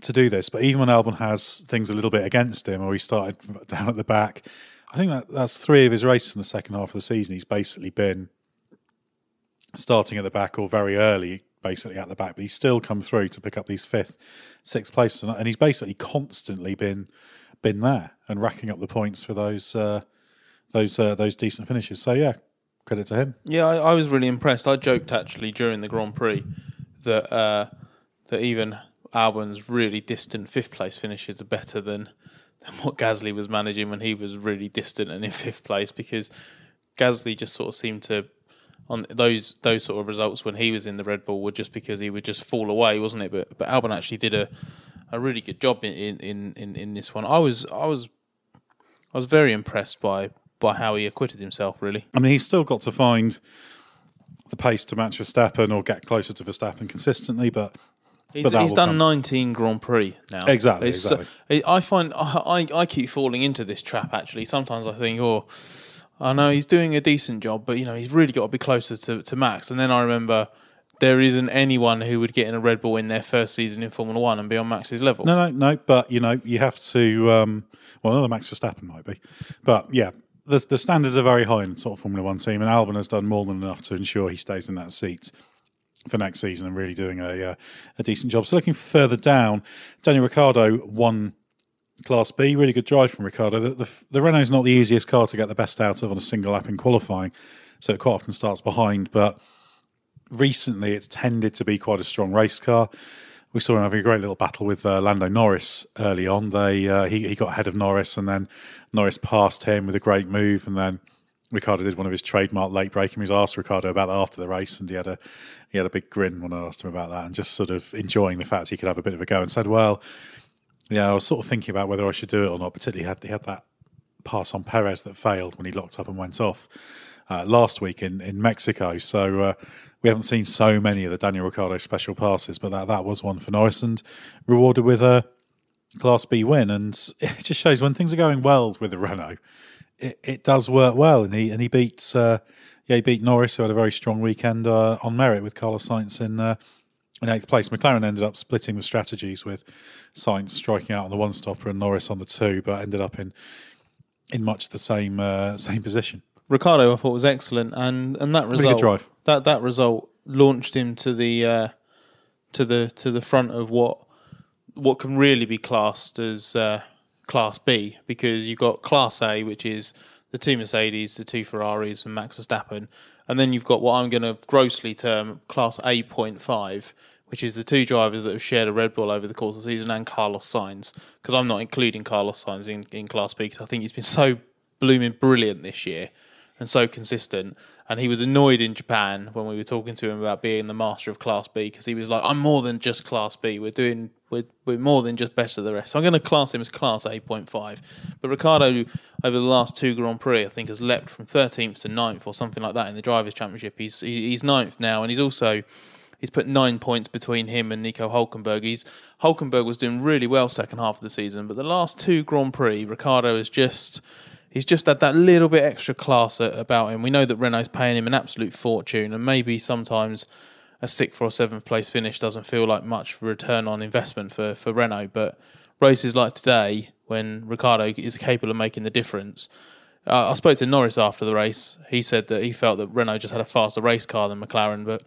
to do this. But even when Albon has things a little bit against him, or he started down at the back, I think that that's three of his races in the second half of the season. He's basically been starting at the back or very early, basically at the back, but he's still come through to pick up these fifth, sixth places, and- he's basically constantly been been there and racking up the points for those uh, those uh, those decent finishes. So yeah, credit to him. Yeah, I, I was really impressed. I joked actually during the Grand Prix that uh, that even Albon's really distant fifth place finishes are better than what Gasly was managing when he was really distant and in fifth place because Gasly just sort of seemed to on those those sort of results when he was in the Red Bull were just because he would just fall away, wasn't it? But but Albon actually did a, a really good job in, in, in, in this one. I was I was I was very impressed by by how he acquitted himself. Really, I mean, he's still got to find the pace to match Verstappen or get closer to Verstappen consistently, but he's, he's done come. 19 Grand Prix now. Exactly, It's, uh, exactly. I find I, I I keep falling into this trap. Actually, sometimes I think, oh, I know he's doing a decent job, but you know he's really got to be closer to, to Max. And then I remember there isn't anyone who would get in a Red Bull in their first season in Formula One and be on Max's level. No, no, no. But you know, you have to. Um, well, another Max Verstappen might be, but yeah, the the standards are very high in sort of Formula One team, and Albon has done more than enough to ensure he stays in that seat for next season and really doing a uh, a decent job. So looking further down, Daniel Ricciardo won Class B. Really good drive from Ricciardo. The, the, the Renault's not the easiest car to get the best out of on a single lap in qualifying, so it quite often starts behind, but recently it's tended to be quite a strong race car. We saw him having a great little battle with uh, Lando Norris early on. They uh, he, he got ahead of Norris, and then Norris passed him with a great move, and then Ricciardo did one of his trademark late braking. He was asked Ricciardo about that after the race, and he had a he had a big grin when I asked him about that, and just sort of enjoying the fact he could have a bit of a go, and said, "Well, yeah, I was sort of thinking about whether I should do it or not. Particularly had he had that pass on Perez that failed when he locked up and went off uh, last week in, in Mexico. So uh, we haven't seen so many of the Daniel Ricciardo special passes, but that, that was one for Norris and rewarded with a Class B win. And it just shows when things are going well with the Renault, it, it does work well. And he and he beats uh, yeah he beat Norris, who had a very strong weekend uh, on merit with Carlos Sainz in. Uh, in eighth place, McLaren ended up splitting the strategies with Sainz striking out on the one stopper and Norris on the two, but ended up in in much the same uh, same position. Ricciardo, I thought was excellent, and and that result that that result launched him to the uh, to the to the front of what what can really be classed as uh, Class B, because you've got Class A, which is the two Mercedes, the two Ferraris, and Max Verstappen, and then you've got what I'm going to grossly term Class A point five. Which is the two drivers that have shared a Red Bull over the course of the season, and Carlos Sainz. Because I'm not including Carlos Sainz in, in Class B, because I think he's been so blooming brilliant this year and so consistent. And he was annoyed in Japan when we were talking to him about being the master of Class B because he was like, "I'm more than just Class B. We're doing we're, we're more than just better than the rest." So I'm going to class him as Class 8.5. But Ricciardo, over the last two Grand Prix, I think has leapt from 13th to 9th or something like that in the Drivers' Championship. He's he- he's 9th now, and he's also he's put nine points between him and Nico Hulkenberg. He's Hulkenberg was doing really well second half of the season, but the last two Grand Prix, Ricciardo has just he's just had that little bit extra class about him. We know that Renault's paying him an absolute fortune, and maybe sometimes a sixth or seventh place finish doesn't feel like much return on investment for, for Renault. But races like today, when Ricciardo is capable of making the difference, uh, I spoke to Norris after the race. He said that he felt that Renault just had a faster race car than McLaren, but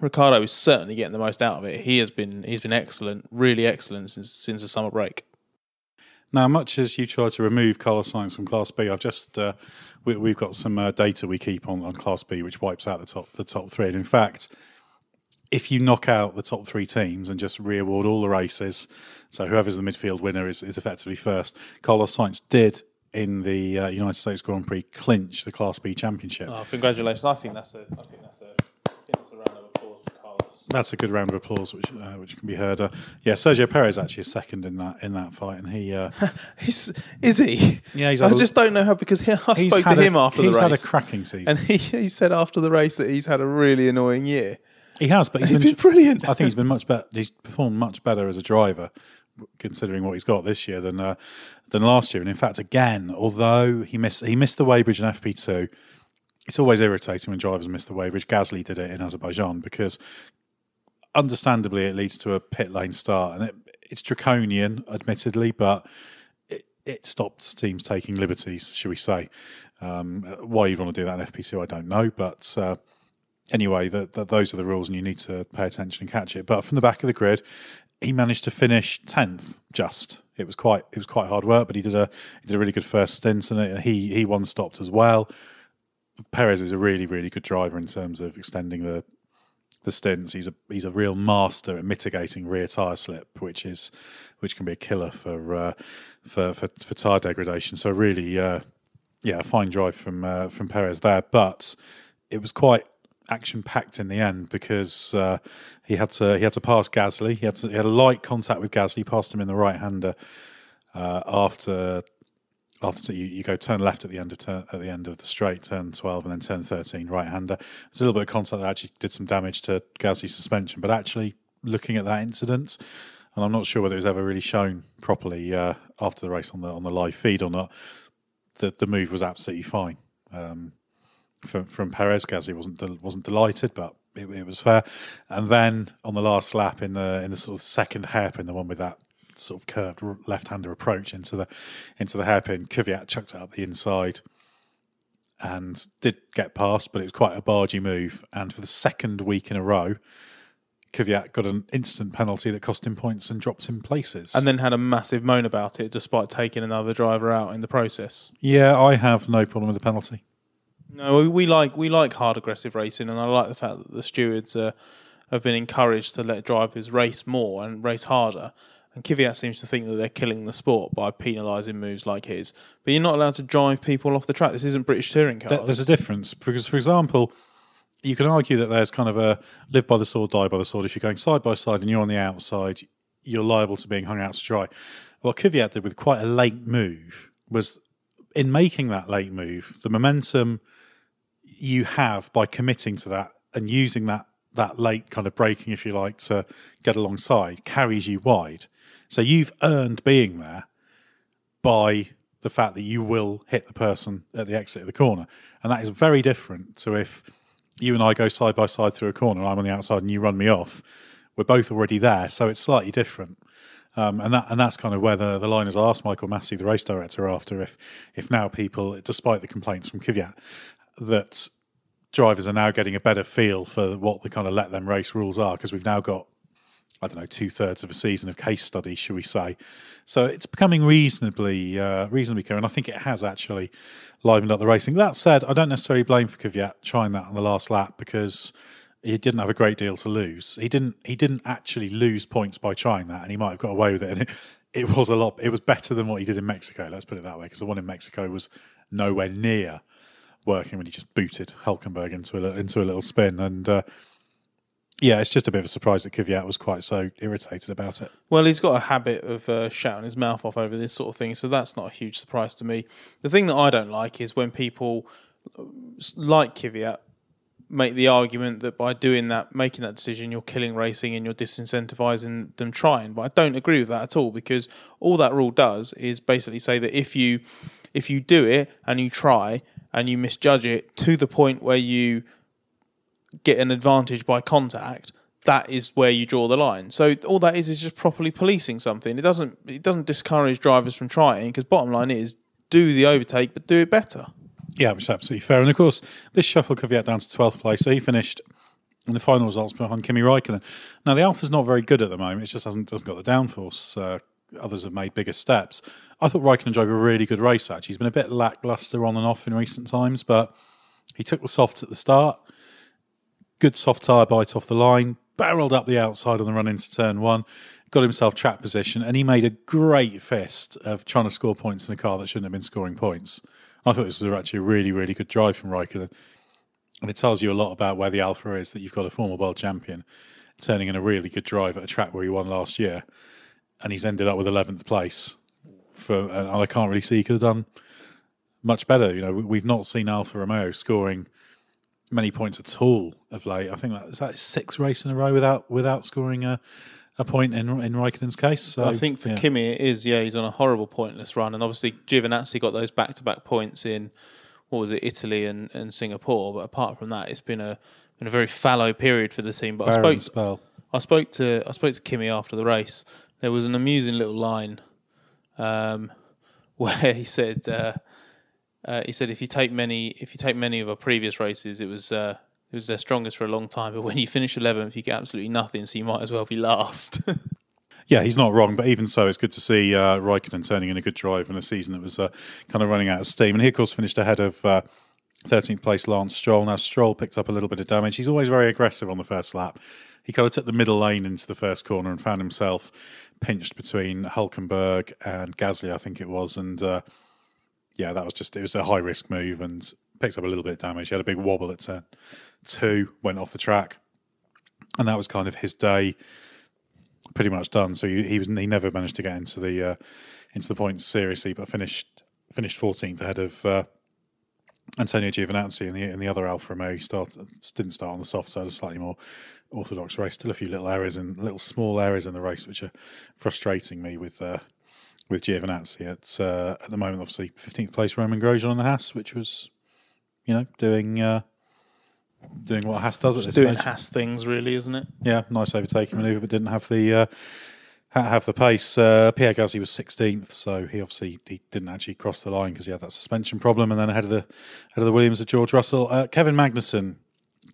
Ricciardo is certainly getting the most out of it. He has been he's been excellent, really excellent since since the summer break. Now, much as you try to remove Carlos Sainz from Class B, I've just uh, we, we've got some uh, data we keep on, on Class B, which wipes out the top the top three. And in fact, if you knock out the top three teams and just re-award all the races, so whoever's the midfield winner is, is effectively first. Carlos Sainz did in the uh, United States Grand Prix clinch the Class B championship. Oh, congratulations! I think that's a I think that's a, I think that's a round of applause for Carlos. That's a good round of applause, which uh, which can be heard. Uh, yeah, Sergio Perez actually is second in that in that fight, and he uh, Is, is he? Yeah, he's I a- just don't know how because he, I spoke to had a- him after the race. he's had a cracking season. and he, he said after the race that he's had a really annoying year. He has, but he's, He's been brilliant. I think he's been much better. He's performed much better as a driver, considering what he's got this year than uh, than last year. And in fact, again, although he missed he missed the weighbridge and FP two, it's always irritating when drivers miss the weighbridge. Gasly did it in Azerbaijan because, understandably, it leads to a pit lane start, and it, it's draconian, admittedly, but it, it stops teams taking liberties, should we say? Um, why you'd want to do that in FP2, I don't know, but. Uh, anyway, that that those are the rules, and you need to pay attention and catch it. But from the back of the grid, he managed to finish tenth. Just it was quite it was quite hard work, but he did a he did a really good first stint, and he he one stopped as well. Perez is a really really good driver in terms of extending the the stints. He's a he's a real master at mitigating rear tire slip, which is which can be a killer for uh, for, for for tire degradation. So really, uh, yeah, a fine drive from uh, from Perez there, but it was quite action packed in the end because uh, he had to he had to pass Gasly. He had to, he had a light contact with Gasly, passed him in the right hander uh, after after you, you go turn left at the end of turn, at the end of the straight, turn twelve, and then turn thirteen, right hander. There's a little bit of contact that actually did some damage to Gasly's suspension, but actually looking at that incident, and I'm not sure whether it was ever really shown properly uh, after the race on the on the live feed or not. That the move was absolutely fine. Um, from, from Perez, Gasly wasn't wasn't delighted, but it, it, was fair. And then on the last lap in the in the sort of second hairpin, the one with that sort of curved left-hander approach into the into the hairpin. Kvyat chucked it up the inside and did get past, but it was quite a bargy move. And for the second week in a row, Kvyat got an instant penalty that cost him points and dropped him places. And then had a massive moan about it, despite taking another driver out in the process. Yeah, I have no problem with the penalty. No, we like we like hard aggressive racing, and I like the fact that the stewards uh, have been encouraged to let drivers race more and race harder. And Kvyat seems to think that they're killing the sport by penalising moves like his. But you're not allowed to drive people off the track. This isn't British touring cars. There's a difference because, for example, you can argue that there's kind of a live by the sword, die by the sword. If you're going side by side and you're on the outside, you're liable to being hung out to dry. What Kvyat did with quite a late move was in making that late move, the momentum you have by committing to that and using that that late kind of braking, if you like, to get alongside carries you wide. So you've earned being there by the fact that you will hit the person at the exit of the corner. And that is very different to if you and I go side by side through a corner, I'm on the outside and you run me off. We're both already there, so it's slightly different. Um, and that and that's kind of where the, the line is asked Michael Masi, the race director, after if if now people, despite the complaints from Kvyat, that drivers are now getting a better feel for what the kind of let them race rules are because we've now got I don't know, two thirds of a season of case study, should we say? So it's becoming reasonably, uh, reasonably clear, and I think it has actually livened up the racing. That said, I don't necessarily blame for Kvyat trying that on the last lap because he didn't have a great deal to lose. He didn't, he didn't actually lose points by trying that, and he might have got away with it. And it, it was a lot. It was better than what he did in Mexico. Let's put it that way, because the one in Mexico was nowhere near working when he just booted Hulkenberg into a into a little spin and. Uh, yeah, it's just a bit of a surprise that Kvyat was quite so irritated about it. Well, he's got a habit of uh, shouting his mouth off over this sort of thing, so that's not a huge surprise to me. The thing that I don't like is when people uh, like Kvyat make the argument that by doing that, making that decision, you're killing racing and you're disincentivizing them trying. But I don't agree with that at all because all that rule does is basically say that if you if you do it and you try and you misjudge it to the point where you get an advantage by contact, that is where you draw the line. So all that is is just properly policing something. It doesn't it doesn't discourage drivers from trying because bottom line is do the overtake but do it better. Yeah, which is absolutely fair. And of course, this shuffled Kvyat down to twelfth place, so he finished in the final results behind Kimi Raikkonen. Now the Alfa's not very good at the moment; it just hasn't doesn't got the downforce. Uh, others have made bigger steps. I thought Raikkonen drove a really good race. Actually, he's been a bit lackluster on and off in recent times, but he took the softs at the start good soft tyre bite off the line, barreled up the outside on the run into turn one, got himself track position, and he made a great fist of trying to score points in a car that shouldn't have been scoring points. I thought this was actually a really, really good drive from Raikkonen. And it tells you a lot about where the Alfa is that you've got a former world champion turning in a really good drive at a track where he won last year. And he's ended up with 11th place. For, and I can't really see he could have done much better. You know, we've not seen Alfa Romeo scoring many points at all of late. I think that is that six race in a row without without scoring a a point in in Raikkonen's case. So, I think for yeah. Kimi it is. Yeah, he's on a horrible pointless run, and obviously Giovinazzi got those back to back points in what was it, Italy and, and Singapore. But apart from that, it's been a been a very fallow period for the team. But Barren I spoke spell. I spoke to I spoke to Kimi after the race. There was an amusing little line um, where he said. Uh, uh, he said if you take many if you take many of our previous races, it was uh, it was their strongest for a long time. But when you finish eleventh, you get absolutely nothing, so you might as well be last. yeah, he's not wrong, but even so, it's good to see uh, Raikkonen turning in a good drive in a season that was uh, kind of running out of steam. And he, of course, finished ahead of uh, 13th place Lance Stroll. Now, Stroll picked up a little bit of damage. He's always very aggressive on the first lap. He kind of took the middle lane into the first corner and found himself pinched between Hulkenberg and Gasly, I think it was. And uh, yeah, that was just it was a high risk move and picked up a little bit of damage. He had a big wobble at turn two, went off the track, and that was kind of his day. Pretty much done. So he, he was he never managed to get into the uh, into the points seriously, but finished finished 14th ahead of uh, Antonio Giovinazzi in the in the other Alfa Romeo. He started, didn't start on the soft side, a slightly more orthodox race. Still a few little errors and little small errors in the race, which are frustrating me with uh, with Giovinazzi. It's uh, at the moment, obviously, 15th place Romain Grosjean on the Haas, which was, you know, doing uh, doing what Haas does at this Doing stage. Haas things, really, isn't it? Yeah, nice overtaking manoeuvre, but didn't have the uh, have the pace. Uh, Pierre Gasly was 16th, so he obviously he didn't actually cross the line because he had that suspension problem. And then ahead of the ahead of the Williams of George Russell, uh, Kevin Magnussen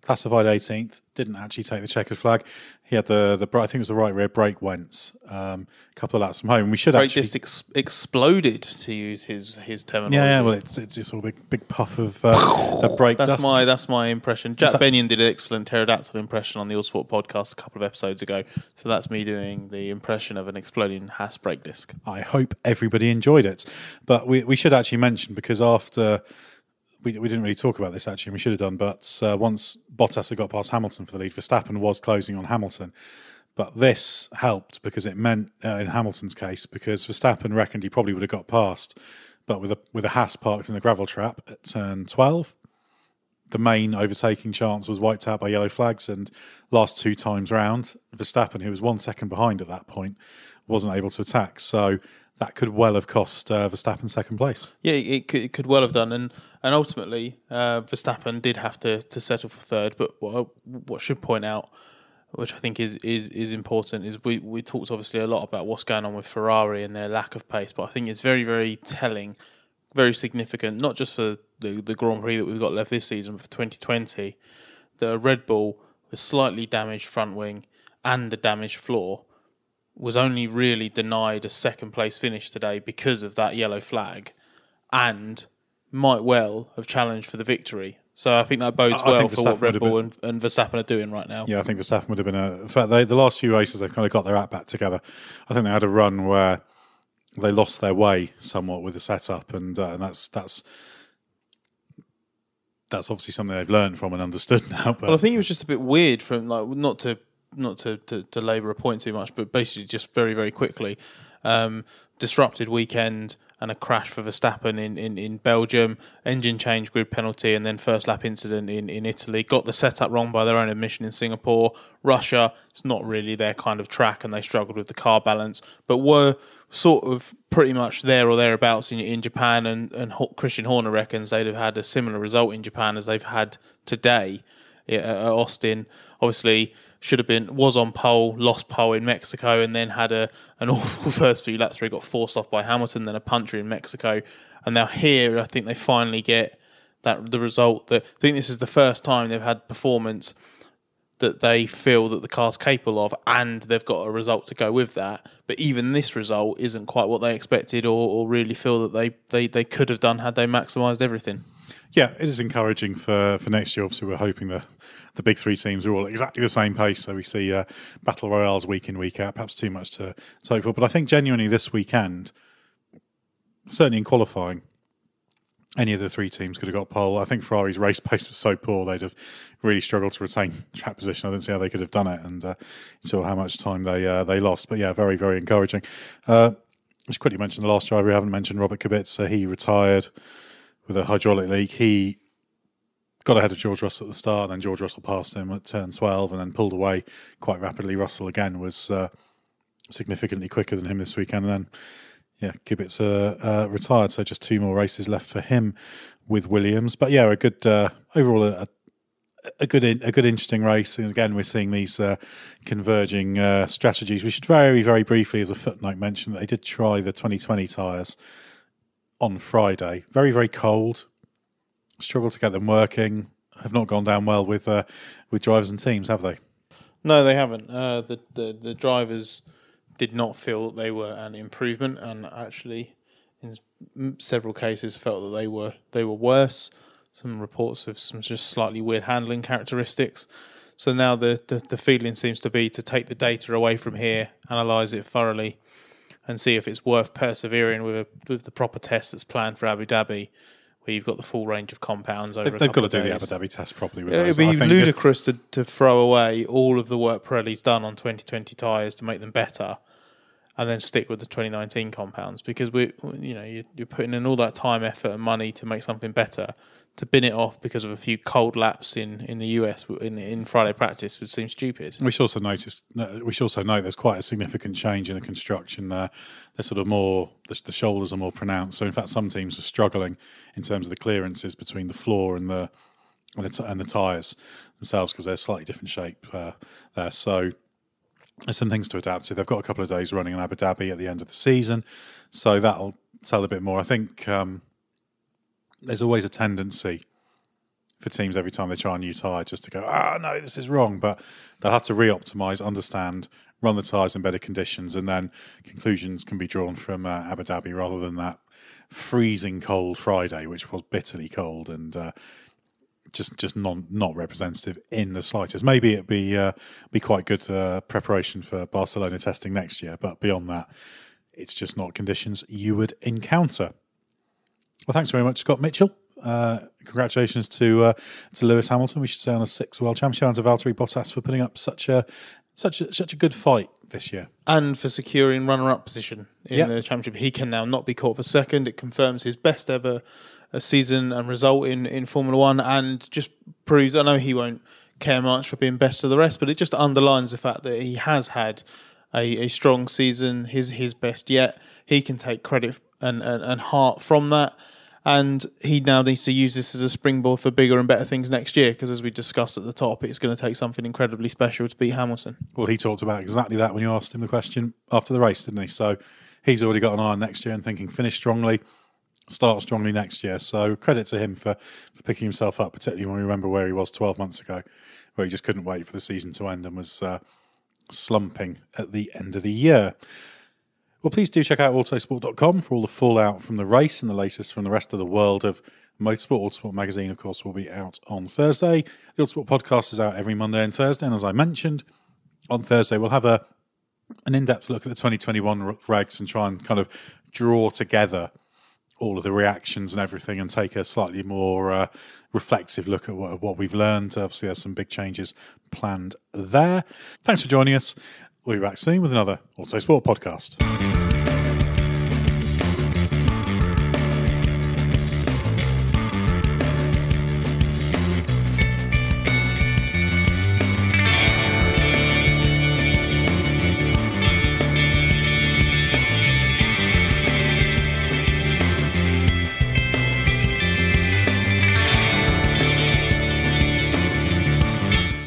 classified 18th, didn't actually take the checkered flag. He had the the I think it was the right rear brake went um, a couple of laps from home. We should Brake actually. disc ex- exploded, to use his his terminology. yeah, yeah, well, it's it's just a big big puff of uh, of brake That's dust. my that's my impression. Jack that- Benyon did an excellent pterodactyl impression on the Autosport podcast a couple of episodes ago. So that's me doing the impression of an exploding Haas brake disc. I hope everybody enjoyed it. But we, we should actually mention because after we, we didn't really talk about this actually, and we should have done. But uh, once Bottas had got past Hamilton for the lead, Verstappen was closing on Hamilton. But this helped because it meant, uh, in Hamilton's case, because Verstappen reckoned he probably would have got past, but with a with a Haas parked in the gravel trap at turn twelve, the main overtaking chance was wiped out by yellow flags. And last two times round, Verstappen, who was one second behind at that point, wasn't able to attack. So that could well have cost uh, Verstappen second place. Yeah, it could, it could well have done, and and ultimately uh, Verstappen did have to, to settle for third. But what what should point out, which I think is is is important, is we we talked obviously a lot about what's going on with Ferrari and their lack of pace, but I think it's very very telling, very significant, not just for the the Grand Prix that we've got left this season, but for 2020, that a Red Bull with slightly damaged front wing and a damaged floor was only really denied a second place finish today because of that yellow flag and might well have challenged for the victory. So I think that bodes I- I well think for what Red Bull have and, and Verstappen are doing right now. Yeah, I think Verstappen would have been a threat. They, the last few races, they kind of got their act back together. I think they had a run where they lost their way somewhat with the setup, and, uh, and that's that's that's obviously something they've learned from and understood now. But Well, I think it was just a bit weird from like not to not to, to, to labour a point too much, but basically just very very quickly um, disrupted weekend and a crash for Verstappen in, in, in Belgium, engine change grid penalty, and then first lap incident in, in Italy. Got the setup wrong by their own admission in Singapore. Russia, it's not really their kind of track, and they struggled with the car balance, but were sort of pretty much there or thereabouts in, in Japan. And, and Christian Horner reckons they'd have had a similar result in Japan as they've had today at Austin. Obviously, should have been was on pole, lost pole in Mexico, and then had a an awful first few laps where he got forced off by Hamilton, then a puncher in Mexico, and now here I think they finally get that the result that I think this is the first time they've had performance that they feel that the car's capable of, and they've got a result to go with that. But even this result isn't quite what they expected, or, or really feel that they, they, they could have done had they maximised everything. Yeah, it is encouraging for, for next year. Obviously, we're hoping that the big three teams are all exactly the same pace, so we see uh, battle royales week in week out. Perhaps too much to, to hope for, but I think genuinely this weekend, certainly in qualifying, any of the three teams could have got pole. I think Ferrari's race pace was so poor they'd have really struggled to retain track position. I didn't see how they could have done it, and uh, saw how much time they uh, they lost. But yeah, very very encouraging. Uh, just quickly mention the last driver we haven't mentioned, Robert Kubica. He retired with a hydraulic leak. He got ahead of George Russell at the start, and then George Russell passed him at turn 12 and then pulled away quite rapidly. Russell again was uh, significantly quicker than him this weekend, and then yeah, Kubica uh, retired. So just two more races left for him with Williams. But yeah, a good uh, overall a, a good a good interesting race. And again, we're seeing these uh, converging uh, strategies. We should very very briefly, as a footnote, mention that they did try the 2020 tyres on Friday. Very very cold. Struggled to get them working. Have not gone down well with uh, with drivers and teams, have they? No, they haven't. Uh, the, the the drivers did not feel that they were an improvement, and actually, in several cases, felt that they were they were worse. Some reports of some just slightly weird handling characteristics. So now the, the the feeling seems to be to take the data away from here, analyze it thoroughly, and see if it's worth persevering with a, with the proper test that's planned for Abu Dhabi, where you've got the full range of compounds over. They've, they've got to do the. Abu Dhabi test properly. With It'd be I think ludicrous to, to throw away all of the work Pirelli's done on 2020 tyres to make them better and then stick with the 2019 compounds because we, you know, you're, you're putting in all that time, effort, and money to make something better. To bin it off because of a few cold laps in, in the US in, in Friday practice would seem stupid. We should also notice. We should also note there's quite a significant change in the construction there. They're sort of more the, the shoulders are more pronounced. So in fact, some teams are struggling in terms of the clearances between the floor and the and the, t- and the tires themselves because they're slightly different shape uh, there. So there's some things to adapt to. They've got a couple of days running in Abu Dhabi at the end of the season, so that'll tell a bit more. I think um, there's always a tendency for teams every time they try a new tyre just to go, ah, no, this is wrong. But they'll have to re-optimize, understand, run the tyres in better conditions, and then conclusions can be drawn from uh, Abu Dhabi rather than that freezing cold Friday, which was bitterly cold and uh, just just non not representative in the slightest. Maybe it'd be uh, be quite good uh, preparation for Barcelona testing next year, but beyond that, it's just not conditions you would encounter. Well, thanks very much, Scott Mitchell. Uh, congratulations to uh, to Lewis Hamilton. We should say on a sixth world championship, and to Valtteri Bottas for putting up such a such a, such a good fight this year, and for securing runner-up position in yep. the championship. He can now not be caught for second. It confirms his best ever uh, season and result in in Formula One, and just proves. I know he won't care much for being best of the rest, but it just underlines the fact that he has had a, a strong season, his his best yet. He can take credit and, and, and heart from that and he now needs to use this as a springboard for bigger and better things next year. Because as we discussed at the top, it's going to take something incredibly special to beat Hamilton. Well, he talked about exactly that when you asked him the question after the race, didn't he? So he's already got an eye on next year and thinking finish strongly, start strongly next year. So credit to him for, for picking himself up, particularly when we remember where he was 12 months ago, where he just couldn't wait for the season to end and was uh, slumping at the end of the year. Well, please do check out autosport.com for all the fallout from the race and the latest from the rest of the world of motorsport. Autosport magazine, of course, will be out on Thursday. The Autosport podcast is out every Monday and Thursday. And as I mentioned, on Thursday, we'll have a an in depth look at the 2021 regs and try and kind of draw together all of the reactions and everything and take a slightly more uh, reflexive look at what, what, we've learned. Obviously, there's some big changes planned there. Thanks for joining us. We'll be back soon with another Autosport podcast.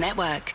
Network.